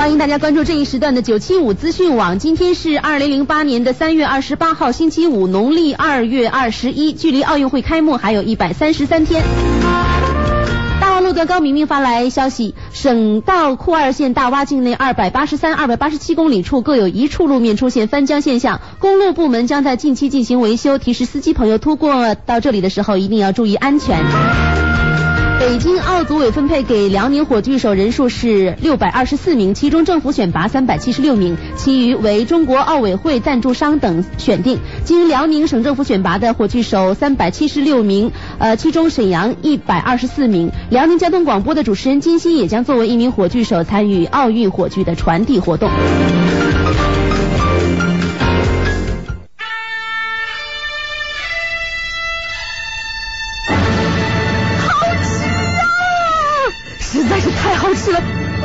欢迎大家关注这一时段的九七五资讯网。今天是二零零八年的三月二十八号，星期五，农历二月二十一，距离奥运会开幕还有一百三十三天。大望路的高明明发来消息，省道库二线大洼境内二百八十三、二百八十七公里处各有一处路面出现翻浆现象，公路部门将在近期进行维修，提示司机朋友通过到这里的时候一定要注意安全。北京奥组委分配给辽宁火炬手人数是六百二十四名，其中政府选拔三百七十六名，其余为中国奥委会赞助商等选定。经辽宁省政府选拔的火炬手三百七十六名，呃，其中沈阳一百二十四名。辽宁交通广播的主持人金鑫也将作为一名火炬手参与奥运火炬的传递活动。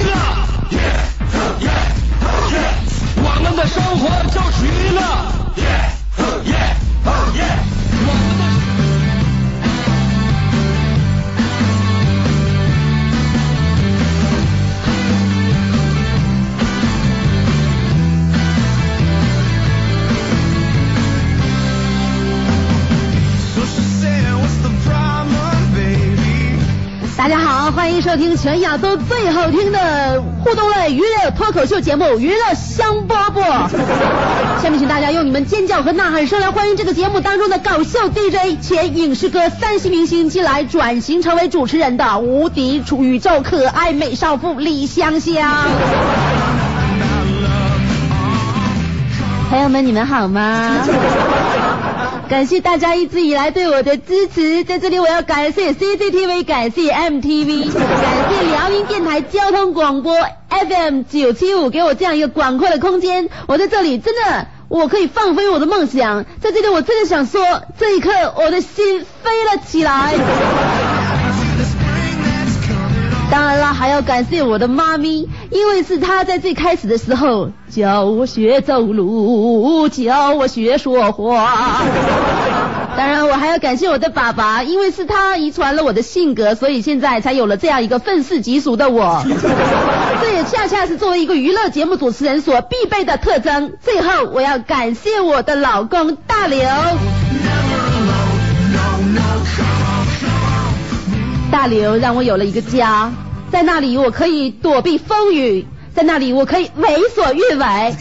乐，听全亚洲最好听的互动类娱乐脱口秀节目《娱乐香饽饽》。下面请大家用你们尖叫和呐喊声来欢迎这个节目当中的搞笑 DJ、前影视歌三栖明星，近来转型成为主持人的无敌宇宙可爱美少妇李香香。朋友们，你们好吗？感谢大家一直以来对我的支持，在这里我要感谢 CCTV，感谢 MTV，感谢辽宁电台交通广播 FM 九七五，给我这样一个广阔的空间。我在这里真的，我可以放飞我的梦想，在这里我真的想说，这一刻我的心飞了起来。当然了，还要感谢我的妈咪，因为是她在最开始的时候教我学走路，教我学说话。当然，我还要感谢我的爸爸，因为是他遗传了我的性格，所以现在才有了这样一个愤世嫉俗的我。这也恰恰是作为一个娱乐节目主持人所必备的特征。最后，我要感谢我的老公大刘。大刘让我有了一个家，在那里我可以躲避风雨，在那里我可以为所欲为。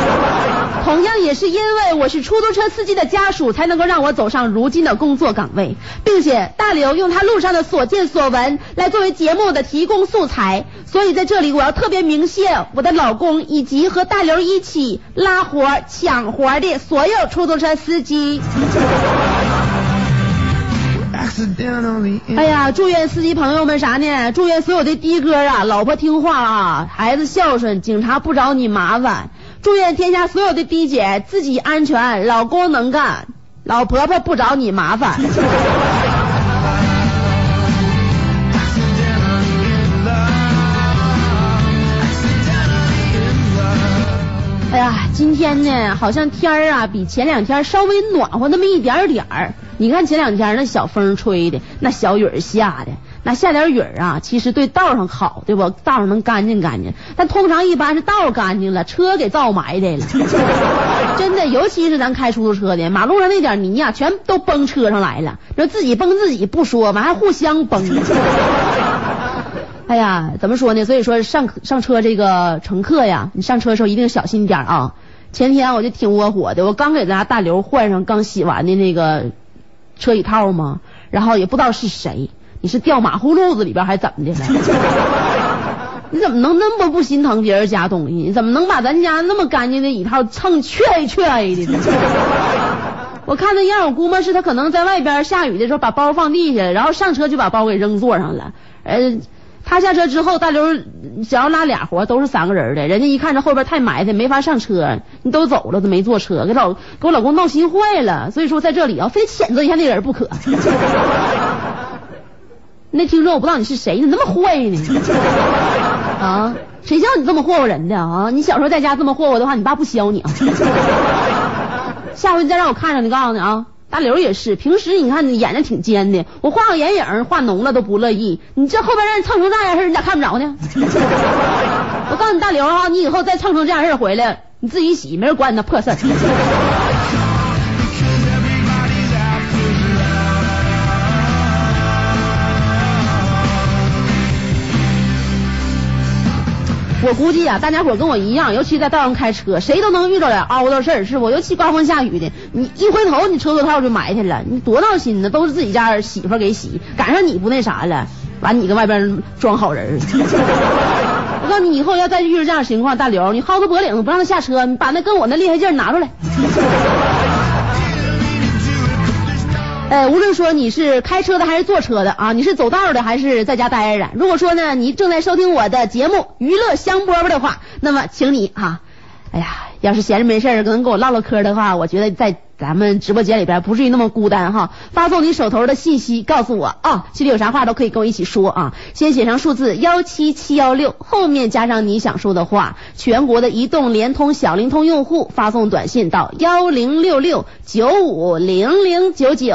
同样也是因为我是出租车司机的家属，才能够让我走上如今的工作岗位，并且大刘用他路上的所见所闻来作为节目的提供素材，所以在这里我要特别鸣谢我的老公以及和大刘一起拉活抢活的所有出租车司机。哎呀，祝愿司机朋友们啥呢？祝愿所有的的哥啊，老婆听话啊，孩子孝顺，警察不找你麻烦。祝愿天下所有的的姐自己安全，老公能干，老婆婆不找你麻烦。哎呀，今天呢，好像天儿啊比前两天稍微暖和那么一点点儿。你看前两天那小风吹的，那小雨下的，那下点雨啊，其实对道上好，对不？道上能干净干净。但通常一般是道干净了，车给造埋汰了。真的，尤其是咱开出租车的，马路上那点泥呀、全都崩车上来了。说自己崩自己不说嘛，还互相崩。哎呀，怎么说呢？所以说上上车这个乘客呀，你上车的时候一定小心点啊。前天我就挺窝火的，我刚给咱家大刘换上刚洗完的那个车椅套吗，然后也不知道是谁，你是掉马葫芦子里边还怎么的了？你怎么能那么不心疼别人家东西？你怎么能把咱家那么干净的椅套蹭缺缺的呢？我看那样，我估摸是他可能在外边下雨的时候把包放地下，然后上车就把包给扔座上了。呃，他下车之后，大刘只要拉俩活都是三个人的，人家一看这后边太埋汰，没法上车，你都走了都没坐车，给老给我老公闹心坏了。所以说在这里啊，非得谴责一下那人不可。那听众我不知道你是谁，你怎么那么坏呢？啊，谁叫你这么霍霍人的啊？你小时候在家这么霍霍的话，你爸不削你啊？下回你再让我看着，你告诉你啊。大刘也是，平时你看你眼睛挺尖的，我画个眼影画浓了都不乐意。你这后边让你蹭成那样式，你咋看不着呢？我告诉你大刘啊，你以后再蹭成这样式回来，你自己洗，没人管你那破事儿。我估计啊，大家伙跟我一样，尤其在道上开车，谁都能遇着点凹道事儿，是不？尤其刮风下雨的，你一回头，你车座套就埋汰了，你多闹心呢！都是自己家媳妇给洗，赶上你不那啥了，完你搁外边装好人。我告诉你，以后要再遇着这样情况，大刘，你薅他脖领子不让他下车，你把那跟我那厉害劲拿出来。呃，无论说你是开车的还是坐车的啊，你是走道的还是在家待着的，如果说呢你正在收听我的节目《娱乐香饽饽》的话，那么请你啊，哎呀，要是闲着没事儿能跟我唠唠嗑的话，我觉得在。咱们直播间里边不至于那么孤单哈，发送你手头的信息告诉我啊，心里有啥话都可以跟我一起说啊，先写上数字幺七七幺六，后面加上你想说的话，全国的移动、联通、小灵通用户发送短信到幺零六六九五零零九九。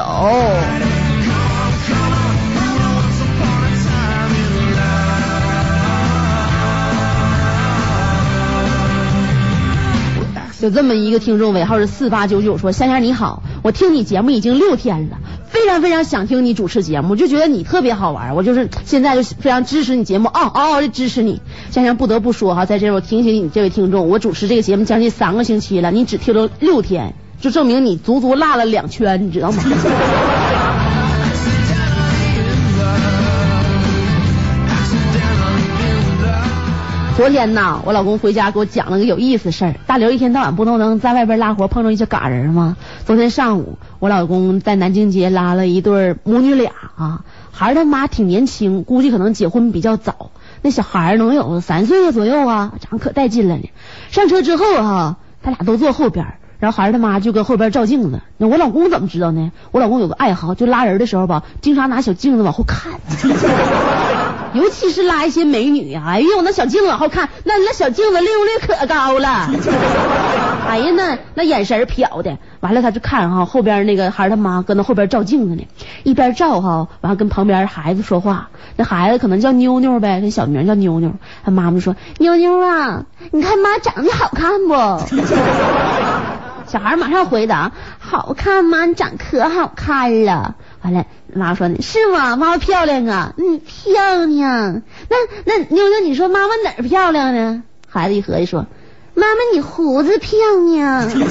就这么一个听众尾号是四八九九说香香你好，我听你节目已经六天了，非常非常想听你主持节目，就觉得你特别好玩，我就是现在就非常支持你节目，嗷嗷嗷的支持你。香香不得不说哈，在这我提醒你这位听众，我主持这个节目将近三个星期了，你只听了六天，就证明你足足落了两圈，你知道吗？昨天呐，我老公回家给我讲了个有意思事儿。大刘一天到晚不都能在外边拉活碰着一些嘎人吗？昨天上午，我老公在南京街拉了一对母女俩啊，孩儿他妈挺年轻，估计可能结婚比较早。那小孩能有三岁左右啊，长得可带劲了呢。上车之后哈，他俩都坐后边，然后孩儿他妈就搁后边照镜子。那我老公怎么知道呢？我老公有个爱好，就拉人的时候吧，经常拿小镜子往后看。尤其是拉一些美女呀，哎呦，那小镜子往后看，那那小镜子利用率可高了。哎呀，那那眼神瞟的，完了他就看哈后边那个孩儿他妈搁那后边照镜子呢，一边照哈，完了跟旁边孩子说话，那孩子可能叫妞妞呗，那小名叫妞妞，他妈妈说妞妞啊，你看妈长得好看不？小孩马上回答，好看吗？你长可好看了。完了，妈妈说呢，是吗？妈妈漂亮啊，嗯，漂亮。那那妞妞，你说妈妈哪儿漂亮呢？孩子一合计说，妈妈你胡子漂亮。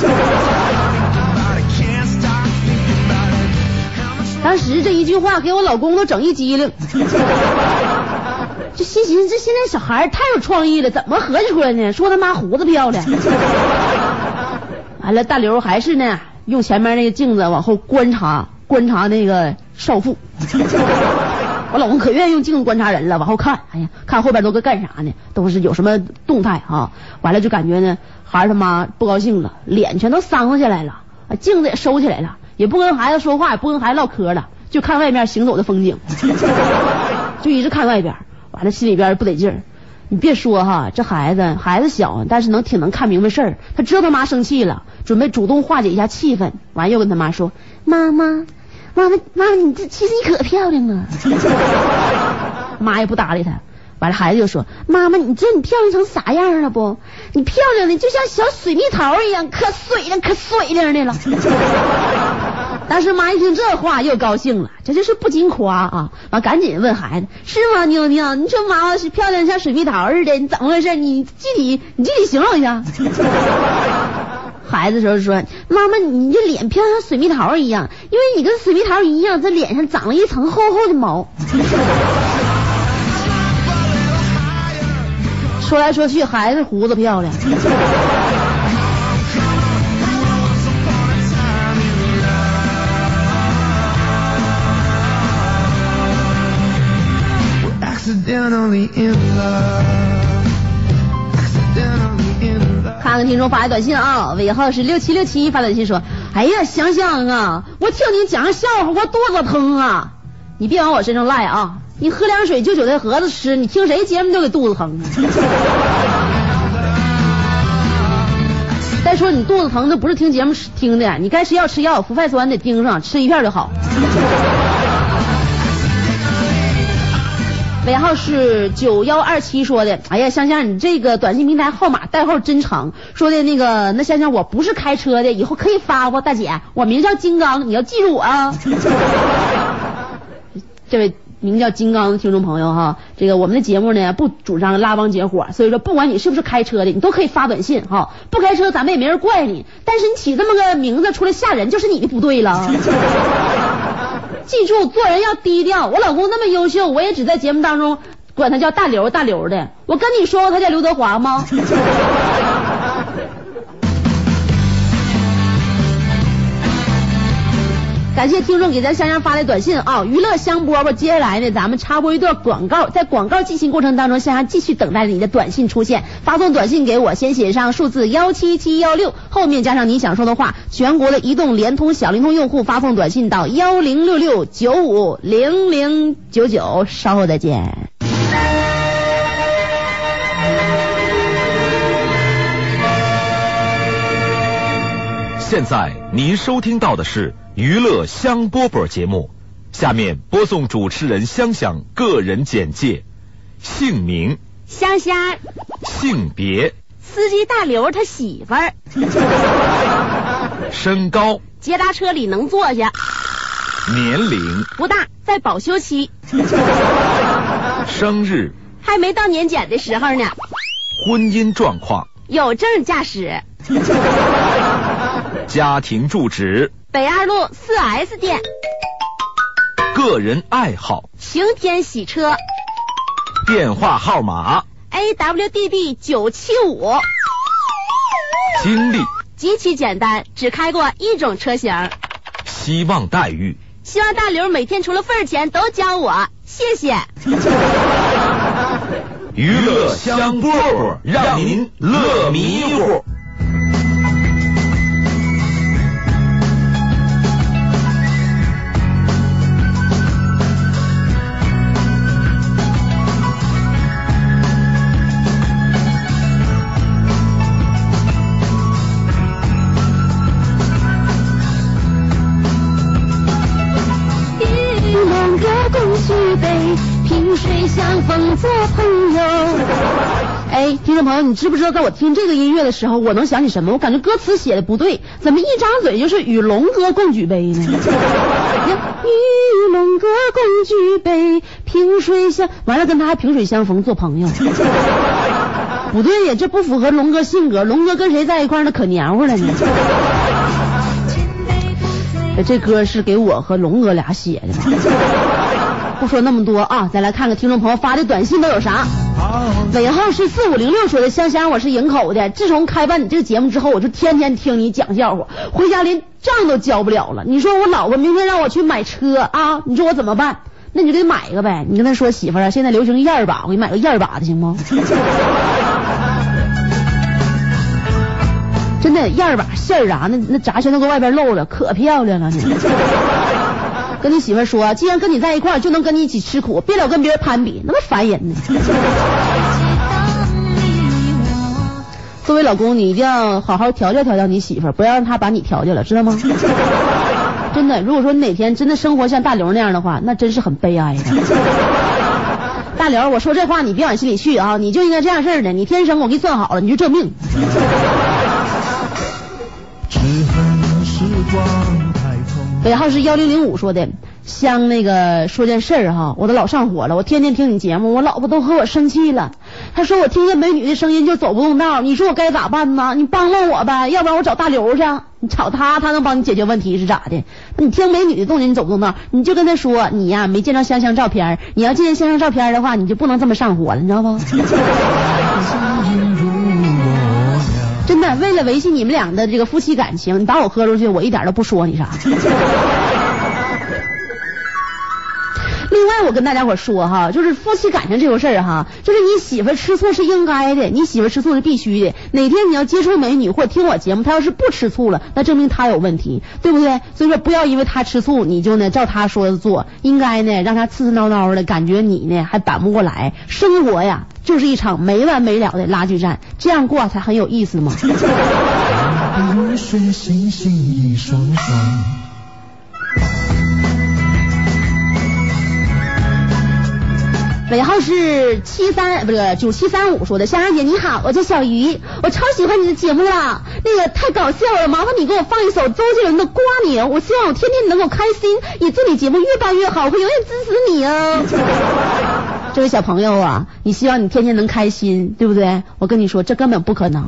当时这一句话给我老公都整一激灵，就心寻这现在小孩太有创意了，怎么合计出来呢？说他妈胡子漂亮。完了，大刘还是呢，用前面那个镜子往后观察。观察那个少妇，我老公可愿意用镜子观察人了，往后看，哎呀，看后边都搁干啥呢？都是有什么动态啊？完了就感觉呢，孩儿他妈不高兴了，脸全都丧下来了，镜子也收起来了，也不跟孩子说话，也不跟孩子唠嗑了，就看外面行走的风景，就一直看外边，完了心里边不得劲儿。你别说哈，这孩子孩子小，但是能挺能看明白事儿，他知道他妈生气了，准备主动化解一下气氛，完又跟他妈说，妈妈。妈妈，妈妈，你这其实你可漂亮了！妈也不搭理他。完了，孩子就说：“妈妈，你知道你漂亮成啥样了不？你漂亮的就像小水蜜桃一样，可水灵可水灵的了。”当时妈一听这话又高兴了，这就是不禁夸啊！完赶紧问孩子：“是吗，妞妞？你说妈妈是漂亮像水蜜桃似的，你怎么回事？你具体你具体形容一下。”孩子时候说：“妈妈，你这脸漂亮像水蜜桃一样，因为你跟水蜜桃一样，这脸上长了一层厚厚的毛。”说来说去还是胡子漂亮。accidentally in love. Accidentally in love. 看看听众发来短信啊，尾号是六七六七发短信说，哎呀，香香啊，我听你讲笑话，我肚子疼啊。你别往我身上赖啊，你喝凉水就韭菜盒子吃，你听谁节目都给肚子疼。再说你肚子疼，那不是听节目听的，你该吃药吃药，氟哌酸得盯上，吃一片就好。尾号是九幺二七说的，哎呀，香香，你这个短信平台号码代号真长，说的那个那香香，我不是开车的，以后可以发不？大姐，我名叫金刚，你要记住我啊。这位名叫金刚的听众朋友哈，这个我们的节目呢不主张拉帮结伙，所以说不管你是不是开车的，你都可以发短信哈。不开车咱们也没人怪你，但是你起这么个名字出来吓人，就是你的不对了。记住，做人要低调。我老公那么优秀，我也只在节目当中管他叫大刘大刘的。我跟你说过他叫刘德华吗？感谢听众给咱香香发来短信啊！娱乐香饽饽，接下来呢，咱们插播一段广告，在广告进行过程当中，香香继续等待着你的短信出现。发送短信给我，先写上数字幺七七幺六，后面加上你想说的话。全国的移动、联通、小灵通用户发送短信到幺零六六九五零零九九，稍后再见。现在您收听到的是娱乐香饽饽节目，下面播送主持人香香个人简介：姓名、香香，性别、司机大刘他媳妇儿，身高、捷达车里能坐下，年龄、不大，在保修期，生日、还没到年检的时候呢，婚姻状况、有证驾驶，家庭住址、北二路四 S 店，个人爱好、晴天洗车电话号码、，AWDD 九七五，经历、极其简单，只开过一种车型。希望待遇。希望大刘每天除了份儿钱都教我，谢谢。娱乐香饽饽，让您乐迷糊。萍水相逢做朋友。哎，听众朋友，你知不知道，在我听这个音乐的时候，我能想起什么？我感觉歌词写的不对，怎么一张嘴就是与龙哥共举杯呢？与龙哥共举杯，萍水相完了，跟他还萍水相逢做朋友。不对呀，这不符合龙哥性格。龙哥跟谁在一块儿那可黏糊了呢？这歌是给我和龙哥俩写的吧？不说那么多啊，再来看看听众朋友发的短信都有啥。尾号是四五零六说的，香香，我是营口的。自从开办你这个节目之后，我就天天听你讲笑话，回家连账都交不了了。你说我老婆明天让我去买车啊，你说我怎么办？那你就给买一个呗。你跟他说媳妇儿啊，现在流行燕儿把，我给你买个燕儿把的行吗？真的燕儿把馅儿啊，那那炸全都搁外边露了，可漂亮了你。跟你媳妇说，既然跟你在一块儿，就能跟你一起吃苦，别老跟别人攀比，那么烦人呢。作为老公，你一定要好好调教调教你媳妇，不要让她把你调教了，知道吗？真的，如果说你哪天真的生活像大刘那样的话，那真是很悲哀的。大刘，我说这话你别往心里去啊，你就应该这样式儿的，你天生我给你算好了，你就这命。只恨时光尾号是幺零零五说的，香那个说件事儿哈，我都老上火了，我天天听你节目，我老婆都和我生气了，她说我听见美女的声音就走不动道，你说我该咋办呢？你帮帮我呗，要不然我找大刘去，你找他，他能帮你解决问题是咋的？你听美女的动静你走不动道，你就跟他说你呀没见着香香照片，你要见见香香照片的话，你就不能这么上火了，你知道不？真的，为了维系你们俩的这个夫妻感情，你把我喝出去，我一点都不说你啥。另外我跟大家伙说哈，就是夫妻感情这个事儿哈，就是你媳妇吃醋是应该的，你媳妇吃醋是必须的。哪天你要接触美女或听我节目，她要是不吃醋了，那证明她有问题，对不对？所以说不要因为她吃醋，你就呢照她说的做，应该呢让她刺刺挠挠的感觉你呢还扳不过来。生活呀就是一场没完没了的拉锯战，这样过才很有意思嘛。尾号是七三不是九七三五说的，香香姐你好，我叫小鱼，我超喜欢你的节目了，那个太搞笑了，麻烦你给我放一首周杰伦的《瓜牛》，我希望我天天能够开心，也祝你节目越办越好，我会永远支持你哦。这位小朋友啊，你希望你天天能开心，对不对？我跟你说，这根本不可能。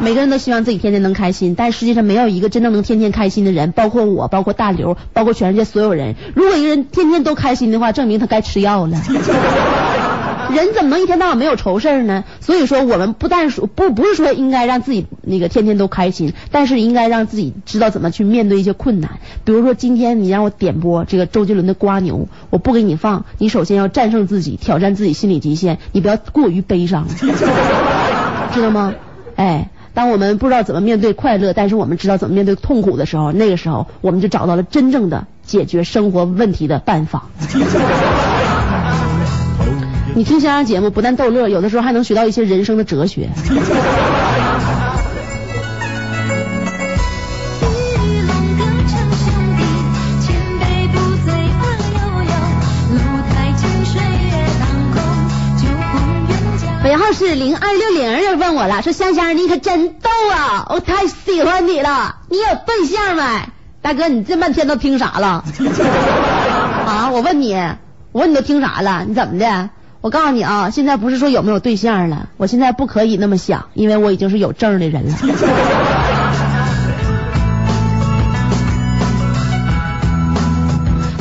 每个人都希望自己天天能开心，但实际上没有一个真正能天天开心的人，包括我，包括大刘，包括全世界所有人。如果一个人天天都开心的话，证明他该吃药了。人怎么能一天到晚没有愁事儿呢？所以说，我们不但说不不是说应该让自己那个天天都开心，但是应该让自己知道怎么去面对一些困难。比如说，今天你让我点播这个周杰伦的《瓜牛》，我不给你放，你首先要战胜自己，挑战自己心理极限，你不要过于悲伤，知道吗？哎。当我们不知道怎么面对快乐，但是我们知道怎么面对痛苦的时候，那个时候我们就找到了真正的解决生活问题的办法。你听相声节目不但逗乐，有的时候还能学到一些人生的哲学。尾号是零二六零，又问我了，说香香你可真逗啊，我太喜欢你了，你有对象没？大哥，你这半天都听啥了？啊，我问你，我问你都听啥了？你怎么的？我告诉你啊，现在不是说有没有对象了，我现在不可以那么想，因为我已经是有证的人了。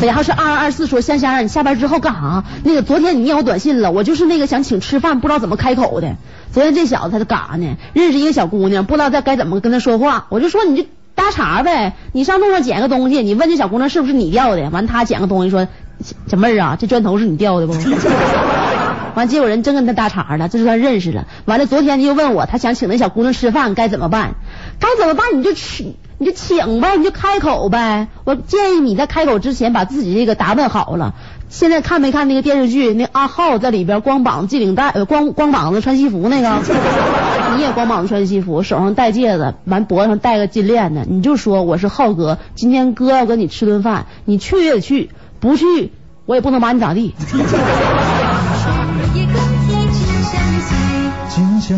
尾号是二二二四，说香香，你下班之后干啥？那个昨天你念我短信了，我就是那个想请吃饭，不知道怎么开口的。昨天这小子他在干啥呢？认识一个小姑娘，不知道该该怎么跟她说话。我就说你就搭茬呗，你上路上捡个东西，你问这小姑娘是不是你掉的？完他捡个东西说，小妹儿啊，这砖头是你掉的不？完结果人真跟他搭茬了，这就算认识了。完了昨天他就问我，他想请那小姑娘吃饭，该怎么办？该怎么办？你就去。你就请呗，你就开口呗。我建议你在开口之前把自己这个打扮好了。现在看没看那个电视剧？那阿浩在里边光膀子系领带，呃，光光膀子穿西服那个。你也光膀子穿西服，手上戴戒指，完脖子上戴个金链子。你就说我是浩哥，今天哥要跟你吃顿饭，你去也得去，不去我也不能把你咋地。现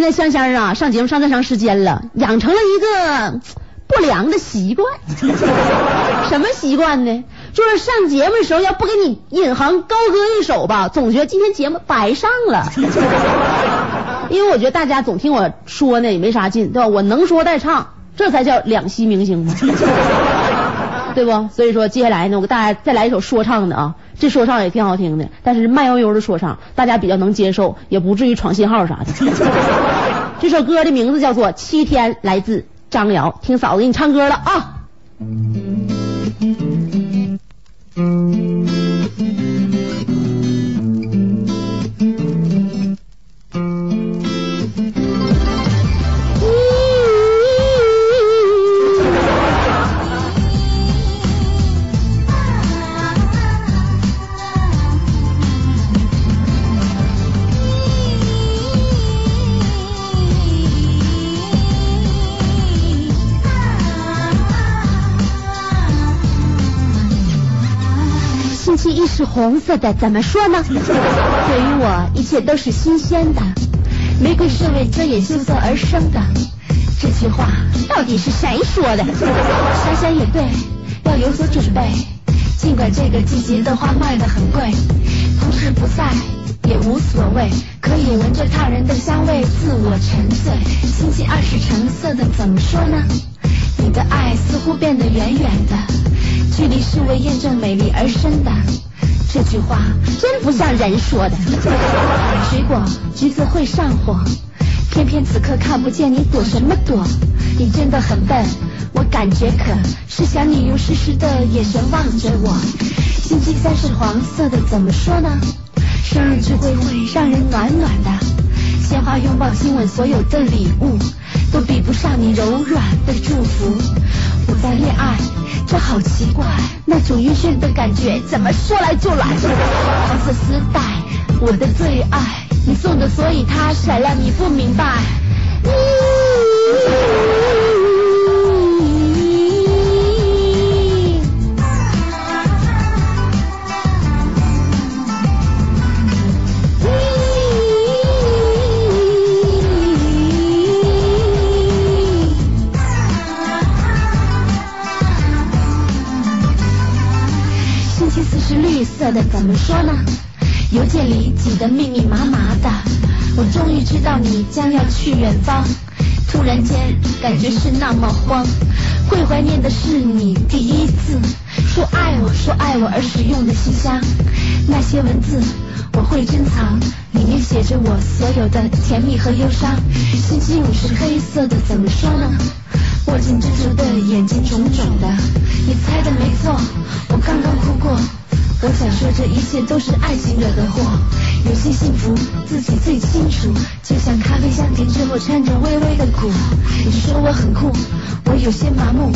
在香香啊，上节目上这长时间了，养成了一个不良的习惯。什么习惯呢？就是上节目的时候要不给你引吭高歌一首吧，总觉得今天节目白上了。因为我觉得大家总听我说呢，也没啥劲，对吧？我能说带唱，这才叫两栖明星嘛，对不？所以说接下来呢，我给大家再来一首说唱的啊。这说唱也挺好听的，但是慢悠悠的说唱，大家比较能接受，也不至于闯信号啥的。这首歌的名字叫做《七天》，来自张瑶。听嫂子给你唱歌了啊！是红色的，怎么说呢？对于我，一切都是新鲜的。玫瑰是为遮掩羞涩而生的。这句话到底是谁说的？想想也对，要有所准备。尽管这个季节的花卖得很贵，同事不在也无所谓，可以闻着他人的香味自我沉醉。星期二是橙色的，怎么说呢？你的爱似乎变得远远的，距离是为验证美丽而生的。这句话真不像人说的。水果，橘子会上火，偏偏此刻看不见你躲什么躲？你真的很笨，我感觉可是想你用湿湿的眼神望着我。星期三是黄色的，怎么说呢？生日聚会会让人暖暖的，鲜花拥抱亲吻所有的礼物，都比不上你柔软的祝福。我在恋爱，这好奇怪，那种晕眩的感觉怎么说来就来？黄色丝带，我的最爱，你送的，所以它闪亮，你不明白。将要去远方。突然间感觉是那么慌，会怀念的是你第一次说爱我，说爱我而使用的信箱，那些文字我会珍藏，里面写着我所有的甜蜜和忧伤。星期五是黑色的，怎么说呢？握紧蜘蛛的眼睛肿肿的，你猜的没错，我刚刚哭过。我想说这一切都是爱情惹的祸，有些幸福自己最清楚，就像咖啡香甜之后掺着微微的苦。你说我很酷，我有些麻木，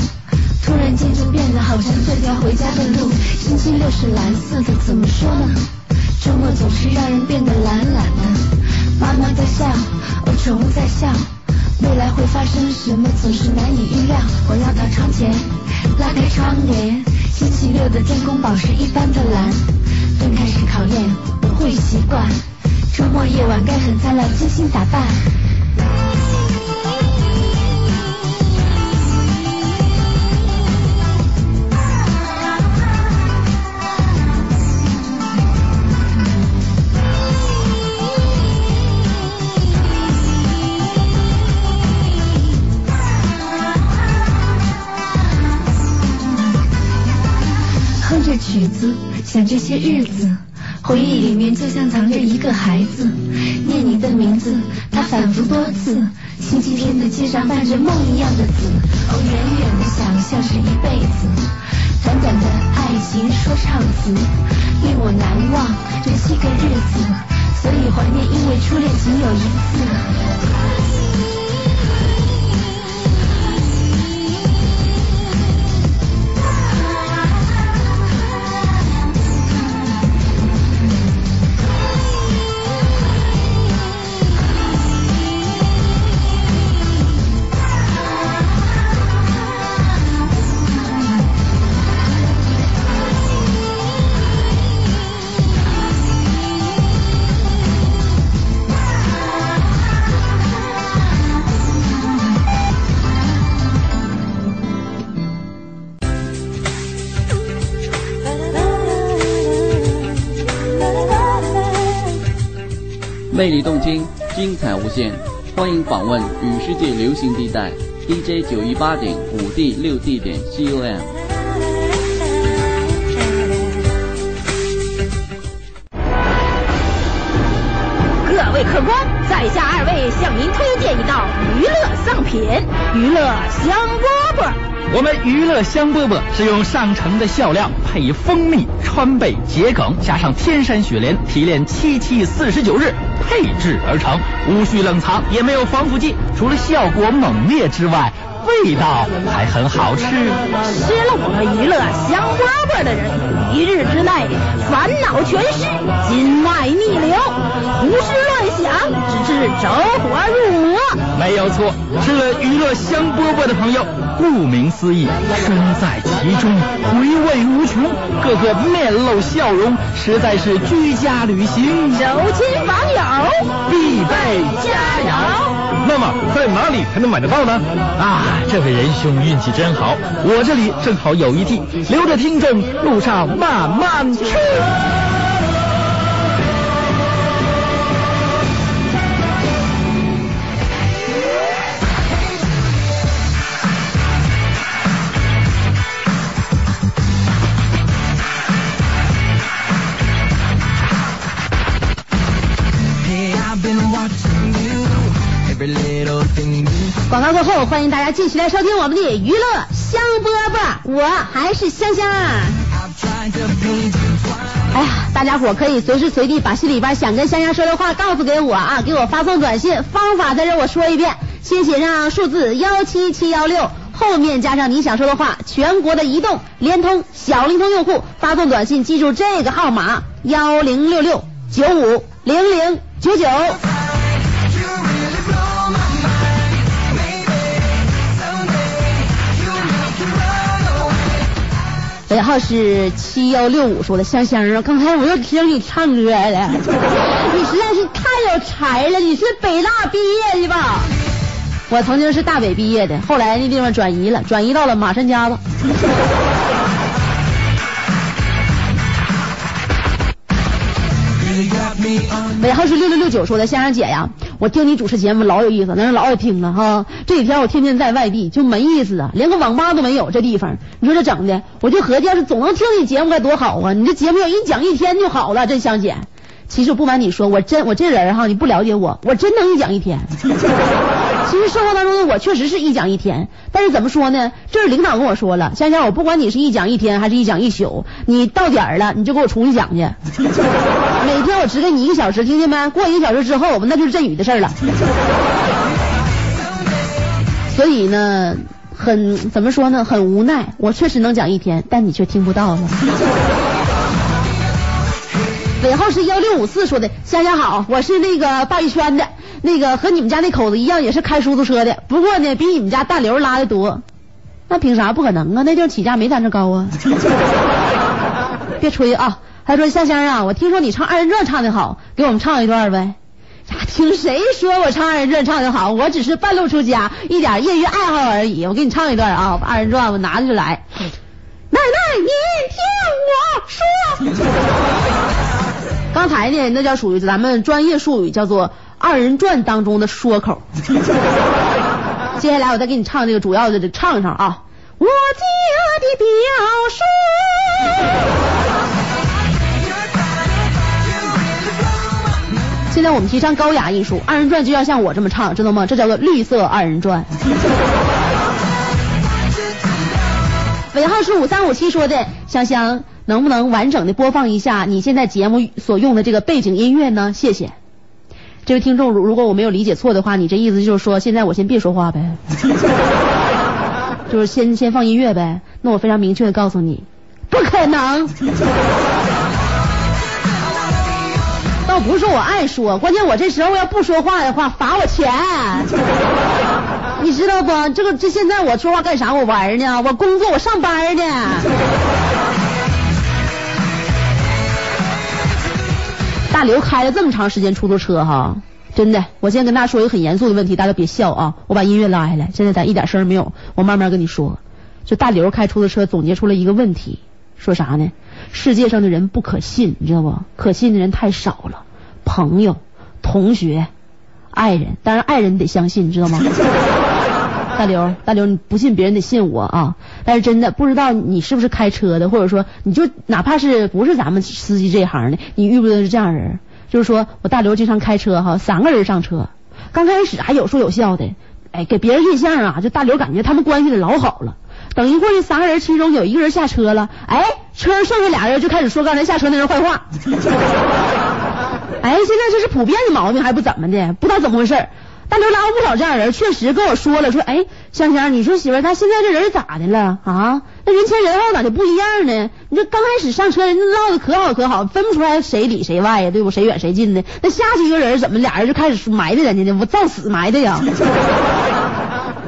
突然间就变得好像这条回家的路。星期六是蓝色的，怎么说呢？周末总是让人变得懒懒的。妈妈在笑，哦，宠物在笑。未来会发生什么，总是难以预料。我绕到窗前，拉开窗帘。星期六的天空宝石一般的蓝，分开是考验，会习惯。周末夜晚该很灿烂，精心打扮。哼着曲子，想这些日子，回忆里面就像藏着一个孩子，念你的名字，他反复多次。星期天的街上伴着梦一样的字，哦，远远的想象是一辈子，短短的爱情说唱词，令我难忘这七个日子，所以怀念，因为初恋仅有一次。魅力动听，精彩无限，欢迎访问与世界流行地带 DJ 九一八点五 D 六 D 点 COM。各位客官，在下二位向您推荐一道娱乐上品——娱乐香饽饽。我们娱乐香饽饽是用上乘的笑料配以蜂蜜、川贝、桔梗，加上天山雪莲提炼七七四十九日配制而成，无需冷藏，也没有防腐剂，除了效果猛烈之外，味道还很好吃。吃了我们娱乐香饽饽的人，一日之内烦恼全失，筋脉逆流，胡思乱想，直至着火入魔。没有错，吃了娱乐香饽饽的朋友，顾名思义，身在其中，回味无穷，个个面露笑容，实在是居家旅行走亲访友必备佳肴。那么在哪里才能买得到呢？啊，这位仁兄运气真好，我这里正好有一屉，留着听众路上慢慢吃。过后，欢迎大家继续来收听我们的娱乐香饽饽，我还是香香。哎呀，大家伙可以随时随地把心里边想跟香香说的话告诉给我啊，给我发送短信，方法在这我说一遍，先写上数字幺七七幺六，后面加上你想说的话，全国的移动、联通、小灵通用户发送短信，记住这个号码幺零六六九五零零九九。尾号是七幺六五，说的香香啊，刚才我又听你唱歌了，你实在是太有才了，你是北大毕业的吧？我曾经是大北毕业的，后来那地方转移了，转移到了马山家子。尾号是六六六九，说的香香姐呀，我听你主持节目老有意思，那人老爱听了哈。这几天我天天在外地，就没意思啊，连个网吧都没有，这地方，你说这整的，我就合计要是总能听你节目该多好啊！你这节目要一讲一天就好了，真香姐。其实不瞒你说，我真我这人哈，你不了解我，我真能一讲一天。其实生活当中的我确实是一讲一天，但是怎么说呢？这是领导跟我说了，香香，我不管你是一讲一天还是一讲一宿，你到点儿了你就给我重新讲去。每天我只给你一个小时，听见没？过一个小时之后，那就是振宇的事了。所以呢，很怎么说呢？很无奈，我确实能讲一天，但你却听不到了。尾号是幺六五四，说的香香好，我是那个鲅鱼圈的，那个和你们家那口子一样，也是开出租车的，不过呢，比你们家大刘拉的多。那凭啥？不可能啊，那地儿起价没咱这高啊。别吹啊！他说香香啊，我听说你唱二人转唱的好，给我们唱一段呗。呀，听谁说我唱二人转唱的好？我只是半路出家，一点业余爱好而已。我给你唱一段啊，二人转我拿着就来。奶奶，您听我说。刚才呢，那叫属于咱们专业术语，叫做二人转当中的说口。接下来我再给你唱这个主要的唱一唱啊，我家的表叔。现在我们提倡高雅艺术，二人转就要像我这么唱，知道吗？这叫做绿色二人转。尾号是五三五七说的，香香能不能完整的播放一下你现在节目所用的这个背景音乐呢？谢谢。这位听众，如如果我没有理解错的话，你这意思就是说，现在我先别说话呗，就是先先放音乐呗。那我非常明确的告诉你，不可能。倒不是说我爱说，关键我这时候要不说话的话，罚我钱。你知道不？这个这现在我说话干啥？我玩呢？我工作，我上班呢。大刘开了这么长时间出租车哈，真的。我现在跟大家说一个很严肃的问题，大家别笑啊！我把音乐拉下来，现在咱一点声没有，我慢慢跟你说。就大刘开出租车总结出了一个问题，说啥呢？世界上的人不可信，你知道不？可信的人太少了，朋友、同学、爱人，当然爱人你得相信，你知道吗？大刘，大刘，你不信别人得信我啊！但是真的不知道你是不是开车的，或者说你就哪怕是不是咱们司机这一行的，你遇不遇是这样人？就是说我大刘经常开车哈，三个人上车，刚开始还有说有笑的，哎，给别人印象啊，就大刘感觉他们关系的老好了。等一会儿这三个人其中有一个人下车了，哎，车上剩下俩人就开始说刚才下车那人坏话。哎，现在这是普遍的毛病，还不怎么的，不知道怎么回事。大刘拉过不少这样人，确实跟我说了，说哎，香香，你说媳妇他现在这人咋的了啊？那人前人后咋就不一样呢？你这刚开始上车，人家唠的可好可好，分不出来谁里谁外呀，对不？谁远谁近的？那下去一个人，怎么俩人就开始埋汰人家呢？我造死埋汰呀！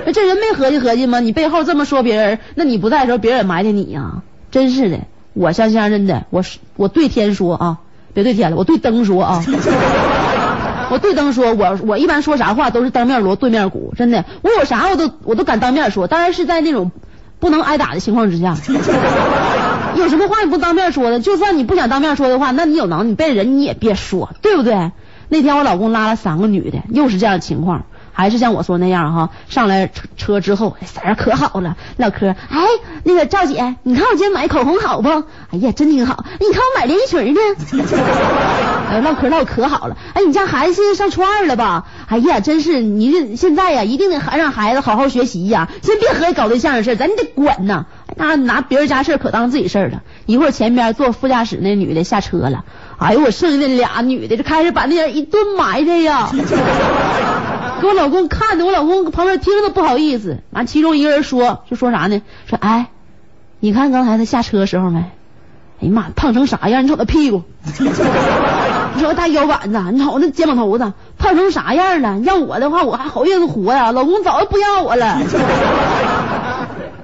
那这人没合计合计吗？你背后这么说别人，那你不在的时候，别人也埋汰你呀？真是的，我香香真的，我我对天说啊，别对天了，我对灯说啊。我对灯说，我我一般说啥话都是当面锣对面鼓，真的，我有啥我都我都敢当面说，当然是在那种不能挨打的情况之下。有什么话你不当面说的？就算你不想当面说的话，那你有能，你背人你也别说，对不对？那天我老公拉了三个女的，又是这样的情况。还是像我说那样哈，上来车之后色儿可好了，唠嗑。哎，那个赵姐，你看我今天买口红好不？哎呀，真挺好。你看我买连衣裙呢。哎，唠嗑唠可好了。哎，你家孩子现在上初二了吧？哎呀，真是你这现在呀，一定得还让孩子好好学习呀，先别和搞对象的事，咱得管呐。那拿别人家事可当自己事了。一会儿前边坐副驾驶那女的下车了，哎呦，我剩下那俩女的就开始把那人一顿埋汰呀。给我老公看的，我老公旁边听着都不好意思。完，其中一个人说，就说啥呢？说，哎，你看刚才他下车时候没？哎呀妈，胖成啥样？你瞅他屁股，你瞅大腰板子，你瞅那肩膀头子，胖成啥样了？要我的话，我还好意思活呀，老公早就不要我了。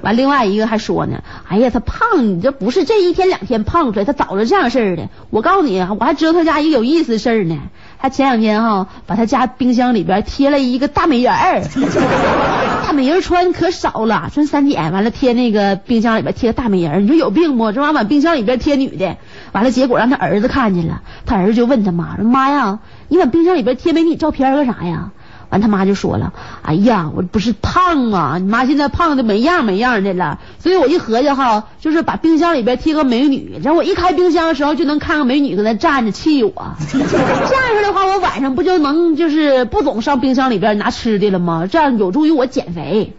完，另外一个还说呢，哎呀，他胖，你这不是这一天两天胖出来，他早就这样事儿的。我告诉你，我还知道他家一个有意思的事儿呢。他前两天哈，把他家冰箱里边贴了一个大美人儿，大美人穿可少了，穿三点，完了贴那个冰箱里边贴个大美人儿，你说有病不？这玩意儿往冰箱里边贴女的，完了结果让他儿子看见了，他儿子就问他妈说：“妈呀，你往冰箱里边贴美女照片干啥呀？”完他妈就说了：“哎呀，我不是胖啊，你妈现在胖的没样没样的了，所以我一合计哈，就是把冰箱里边贴个美女，然后我一开冰箱的时候就能看个美女搁那站着气我，这样式的话，我晚上不就能就是不总上冰箱里边拿吃的了吗？这样有助于我减肥。”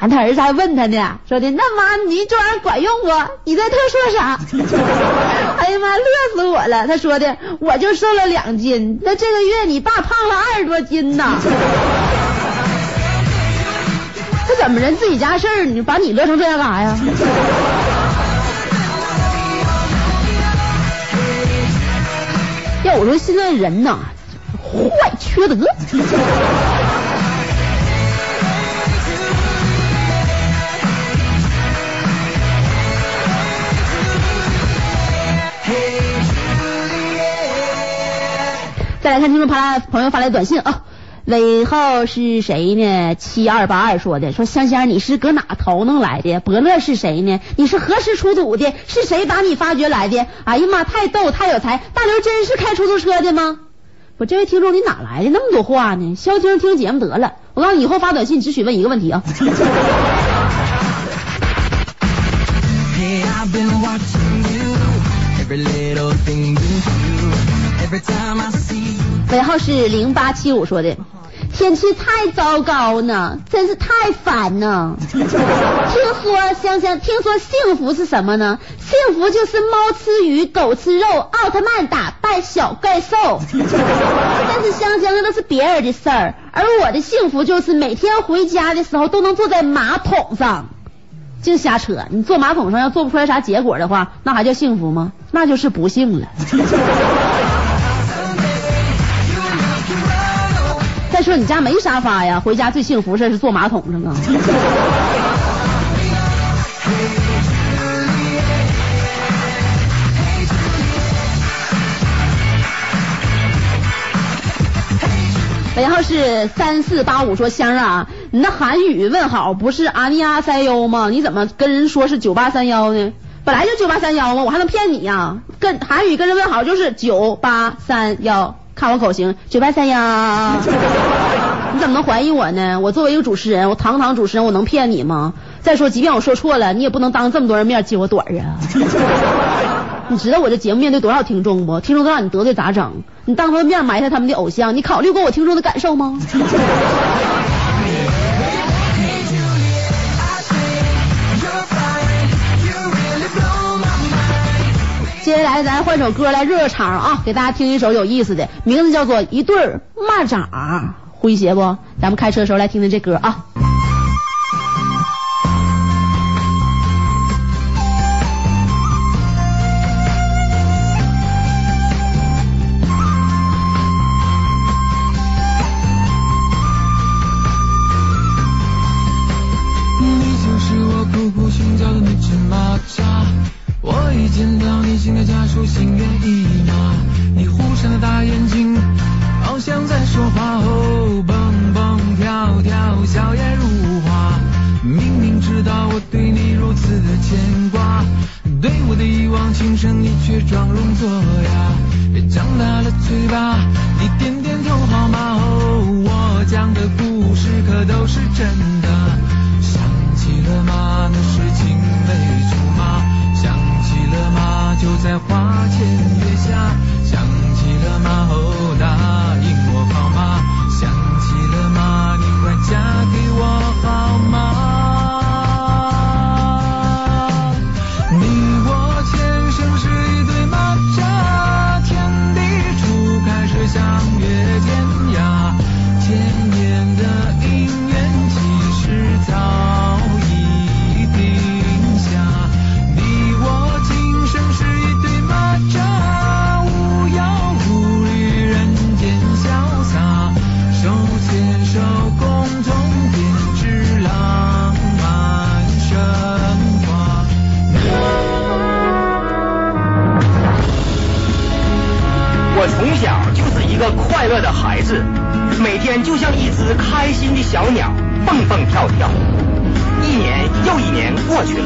完，他儿子还问他呢，说的那妈，你这玩意儿管用不？你在特说啥？哎呀妈，乐死我了！他说的，我就瘦了两斤，那这个月你爸胖了二十多斤呢。这怎么人自己家事儿，你把你乐成这样干啥呀？要我说，现在人呐，坏缺德。再来看听众朋友发来短信啊，尾号是谁呢？七二八二说的，说香香你是搁哪头弄来的？伯乐是谁呢？你是何时出土的？是谁把你发掘来的？哎呀妈，太逗，太有才！大刘真是开出租车的吗？我这位听众你哪来的那么多话呢？消停听节目得了。我告诉你，以后发短信只许问一个问题啊。尾号是零八七五说的，天气太糟糕呢，真是太烦呢。听说香香，听说幸福是什么呢？幸福就是猫吃鱼，狗吃肉，奥特曼打败小怪兽。但是香香那都是别人的事儿，而我的幸福就是每天回家的时候都能坐在马桶上。净瞎扯！你坐马桶上要做不出来啥结果的话，那还叫幸福吗？那就是不幸了。说你家没沙发呀，回家最幸福事是坐马桶上啊。尾号是三四八五，说香啊，你那韩语问好不是阿尼亚塞幺吗？你怎么跟人说是九八三幺呢？本来就九八三幺吗？我还能骗你呀？跟韩语跟人问好就是九八三幺，看我口型，九八三幺。你怎么能怀疑我呢？我作为一个主持人，我堂堂主持人，我能骗你吗？再说，即便我说错了，你也不能当这么多人面揭我短啊！你知道我这节目面对多少听众不？听众都让你得罪咋整？你当他们面埋汰他们的偶像，你考虑过我听众的感受吗？接下来咱换首歌来热热场啊！给大家听一首有意思的，名字叫做《一对蚂蚱》，诙谐不？咱们开车的时候来听听这歌啊。就像一只开心的小鸟，蹦蹦跳跳。一年又一年过去了，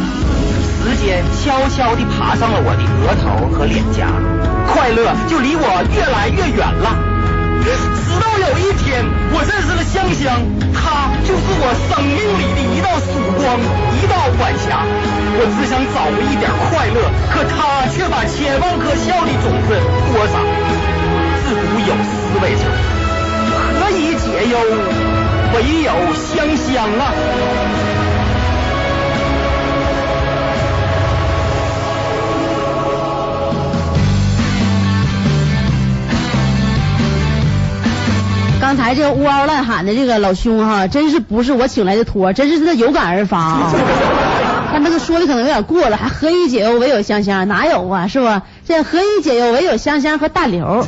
时间悄悄地爬上了我的额头和脸颊，快乐就离我越来越远了。直到有一天，我认识了香香，她就是我生命里的一道曙光，一道晚霞。我只想找回一点快乐，可她却把千万颗笑的种子播撒。自古有诗为证：解忧，唯有香香啊！刚才这个呜嗷乱喊的这个老兄哈，真是不是我请来的托，真是他有感而发啊。他那个说的可能有点过了，还何以解忧唯有香香，哪有啊，是不？这何以解忧唯有香香和大刘。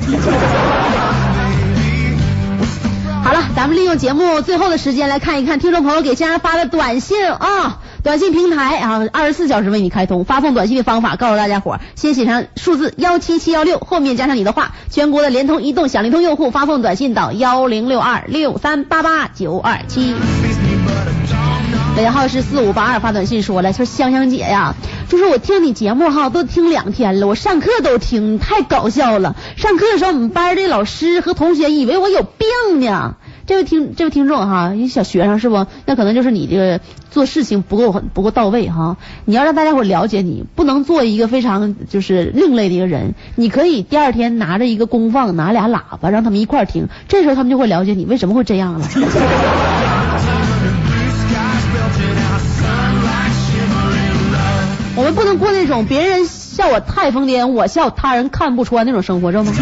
咱们利用节目最后的时间来看一看听众朋友给香香发的短信啊。短信平台啊，二十四小时为你开通。发送短信的方法告诉大家伙儿，先写上数字幺七七幺六，后面加上你的话。全国的联通、移动、小灵通用户发送短信到幺零六二六三八八九二七。尾号是四五八二，发短信说了，说香香姐呀，就是我听你节目哈，都听两天了，我上课都听，太搞笑了。上课的时候，我们班的老师和同学以为我有病呢。这位听这位听众哈，一小学生是不？那可能就是你这个做事情不够不够到位哈。你要让大家伙了解你，不能做一个非常就是另类的一个人。你可以第二天拿着一个功放，拿俩喇叭，让他们一块儿听，这时候他们就会了解你为什么会这样了。我们不能过那种别人笑我太疯癫，我笑他人看不穿那种生活，知道吗？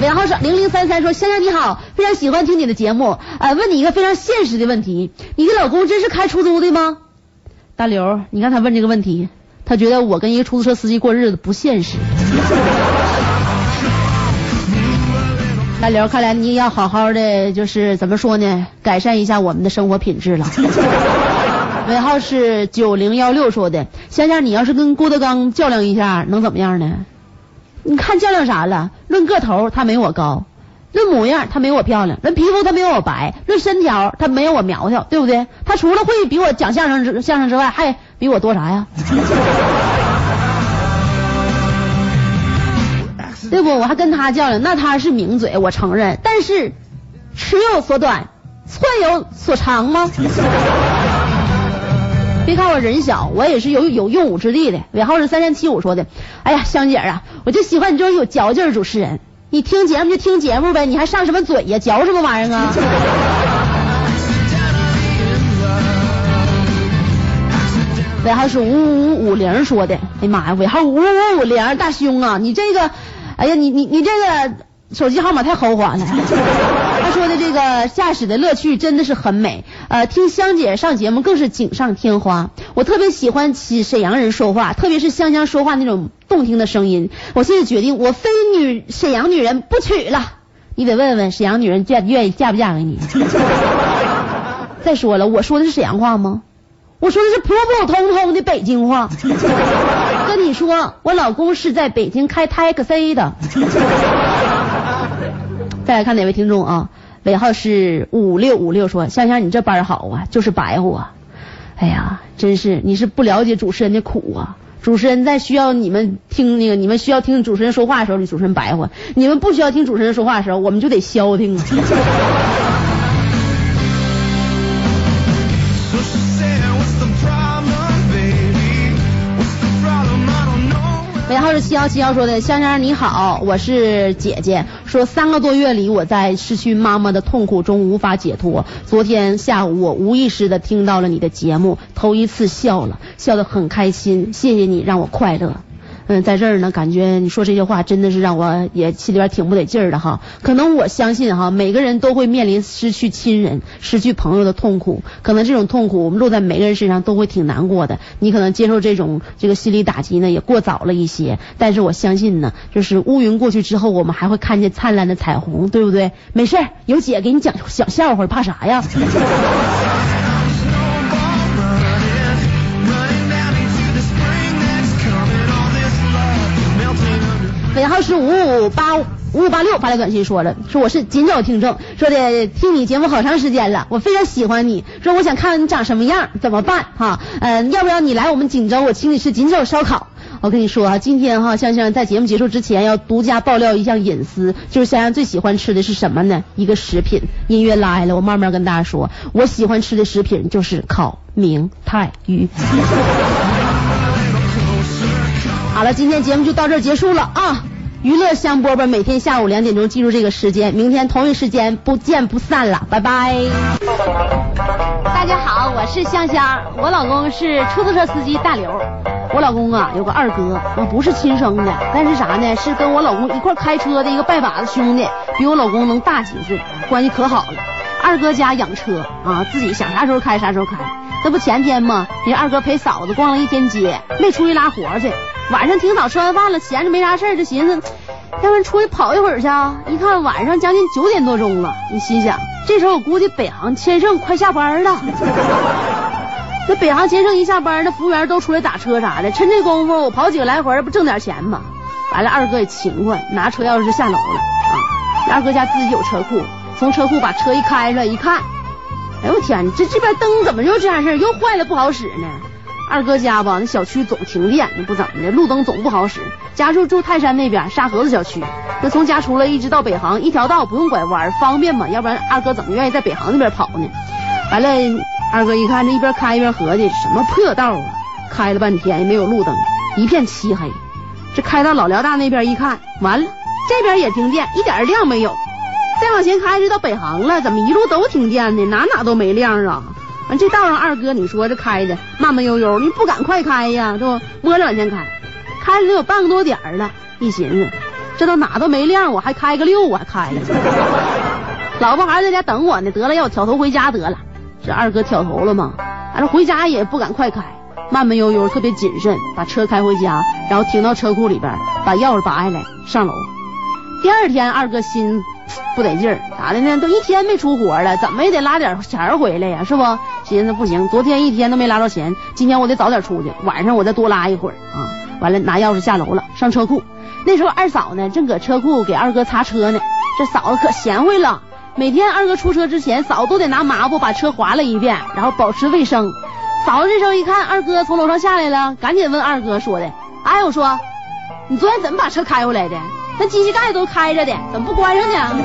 尾号是零零三三说，香香你好，非常喜欢听你的节目，呃，问你一个非常现实的问题，你的老公真是开出租的吗？大刘，你看他问这个问题，他觉得我跟一个出租车司机过日子不现实。大刘，看来你要好好的，就是怎么说呢，改善一下我们的生活品质了。尾号是九零幺六说的，香香，你要是跟郭德纲较量一下，能怎么样呢？你看较量啥了？论个头，他没我高；论模样，他没我漂亮；论皮肤，他没我白；论身条，他没有我苗条，对不对？他除了会比我讲相声之相声之外，还比我多啥呀？对不？我还跟他较量，那他是名嘴，我承认。但是尺有所短，寸有所长吗？别看我人小，我也是有有用武之地的。尾号是三三七五说的。哎呀，香姐啊，我就喜欢你这种有嚼劲儿主持人。你听节目就听节目呗，你还上什么嘴呀？嚼什么玩意儿啊？尾号是五五五零说的。哎呀妈呀，尾号五五五零，大兄啊，你这个，哎呀，你你你这个手机号码太豪华了。他说的这个驾驶的乐趣真的是很美，呃，听香姐上节目更是锦上添花。我特别喜欢起沈阳人说话，特别是香香说话那种动听的声音。我现在决定，我非女沈阳女人不娶了。你得问问沈阳女人愿愿意嫁不嫁给你。再说了，我说的是沈阳话吗？我说的是普普通通的北京话。跟你说，我老公是在北京开 taxi 的。再来看哪位听众啊？尾号是五六五六说，香香你这班好啊，就是白活啊。哎呀，真是你是不了解主持人的苦啊！主持人在需要你们听那个，你们需要听主持人说话的时候，你主持人白活；你们不需要听主持人说话的时候，我们就得消停啊。号是七幺七幺说的，香香你好，我是姐姐。说三个多月里，我在失去妈妈的痛苦中无法解脱。昨天下午，我无意识的听到了你的节目，头一次笑了，笑得很开心。谢谢你让我快乐。嗯，在这儿呢，感觉你说这些话真的是让我也心里边挺不得劲儿的哈。可能我相信哈，每个人都会面临失去亲人、失去朋友的痛苦。可能这种痛苦，我们落在每个人身上都会挺难过的。你可能接受这种这个心理打击呢，也过早了一些。但是我相信呢，就是乌云过去之后，我们还会看见灿烂的彩虹，对不对？没事，有姐给你讲小笑话，怕啥呀？尾号是五五八五五八六发来短信说了，说我是锦州听众，说的听你节目好长时间了，我非常喜欢你，说我想看看你长什么样，怎么办哈？嗯、要不要你来我们锦州，我请你吃锦州烧烤。我跟你说啊，今天哈香香在节目结束之前要独家爆料一项隐私，就是香香最喜欢吃的是什么呢？一个食品。音乐来了，我慢慢跟大家说，我喜欢吃的食品就是烤明太鱼。好了，今天节目就到这儿结束了啊！娱乐香饽饽每天下午两点钟记住这个时间，明天同一时间不见不散了，拜拜。大家好，我是香香，我老公是出租车司机大刘。我老公啊有个二哥，我不是亲生的，但是啥呢？是跟我老公一块开车的一个拜把子兄弟，比我老公能大几岁，关系可好了。二哥家养车啊，自己想啥时候开啥时候开。这不前天吗？人二哥陪嫂子逛了一天街，没出去拉活去。晚上挺早吃完饭了，闲着没啥事儿，就寻思，要不然出去跑一会儿去。一看晚上将近九点多钟了，你心想，这时候我估计北航千盛快下班了。那北航千盛一下班，那服务员都出来打车啥的，趁这功夫我跑几个来回，不挣点钱吗？完了，二哥也勤快，拿车钥匙就下楼了啊。二哥家自己有车库，从车库把车一开出来一看，哎呦我天，这这边灯怎么又这样式儿，又坏了不好使呢？二哥家吧，那小区总停电，那不怎么的，路灯总不好使。家住住泰山那边沙河子小区，那从家出来一直到北航一条道，不用拐弯，方便嘛？要不然二哥怎么愿意在北航那边跑呢？完了，二哥一看这一边开一边合计，什么破道啊！开了半天也没有路灯，一片漆黑。这开到老辽大那边一看，完了，这边也停电，一点亮没有。再往前开就到北航了，怎么一路都停电呢？哪哪都没亮啊！完这道上二哥，你说这开的慢慢悠悠，你不敢快开呀，是不？摸着往前开，开了得有半个多点儿了。一寻思，这都哪都没亮，我还开个六，我还开了。老婆孩子在家等我呢，得了，要我挑头回家得了。这二哥挑头了嘛，完了回家也不敢快开，慢慢悠悠，特别谨慎，把车开回家，然后停到车库里边，把钥匙拔下来上楼。第二天二哥心不得劲儿，咋的呢？都一天没出活了，怎么也得拉点钱回来呀，是不？寻思不行，昨天一天都没拉着钱，今天我得早点出去，晚上我再多拉一会儿啊。完了拿钥匙下楼了，上车库。那时候二嫂呢正搁车库给二哥擦车呢，这嫂子可贤惠了，每天二哥出车之前，嫂子都得拿抹布把车划了一遍，然后保持卫生。嫂子这时候一看二哥从楼上下来了，赶紧问二哥说的：“哎，我说你昨天怎么把车开回来的？那机器盖都开着的，怎么不关上呢？”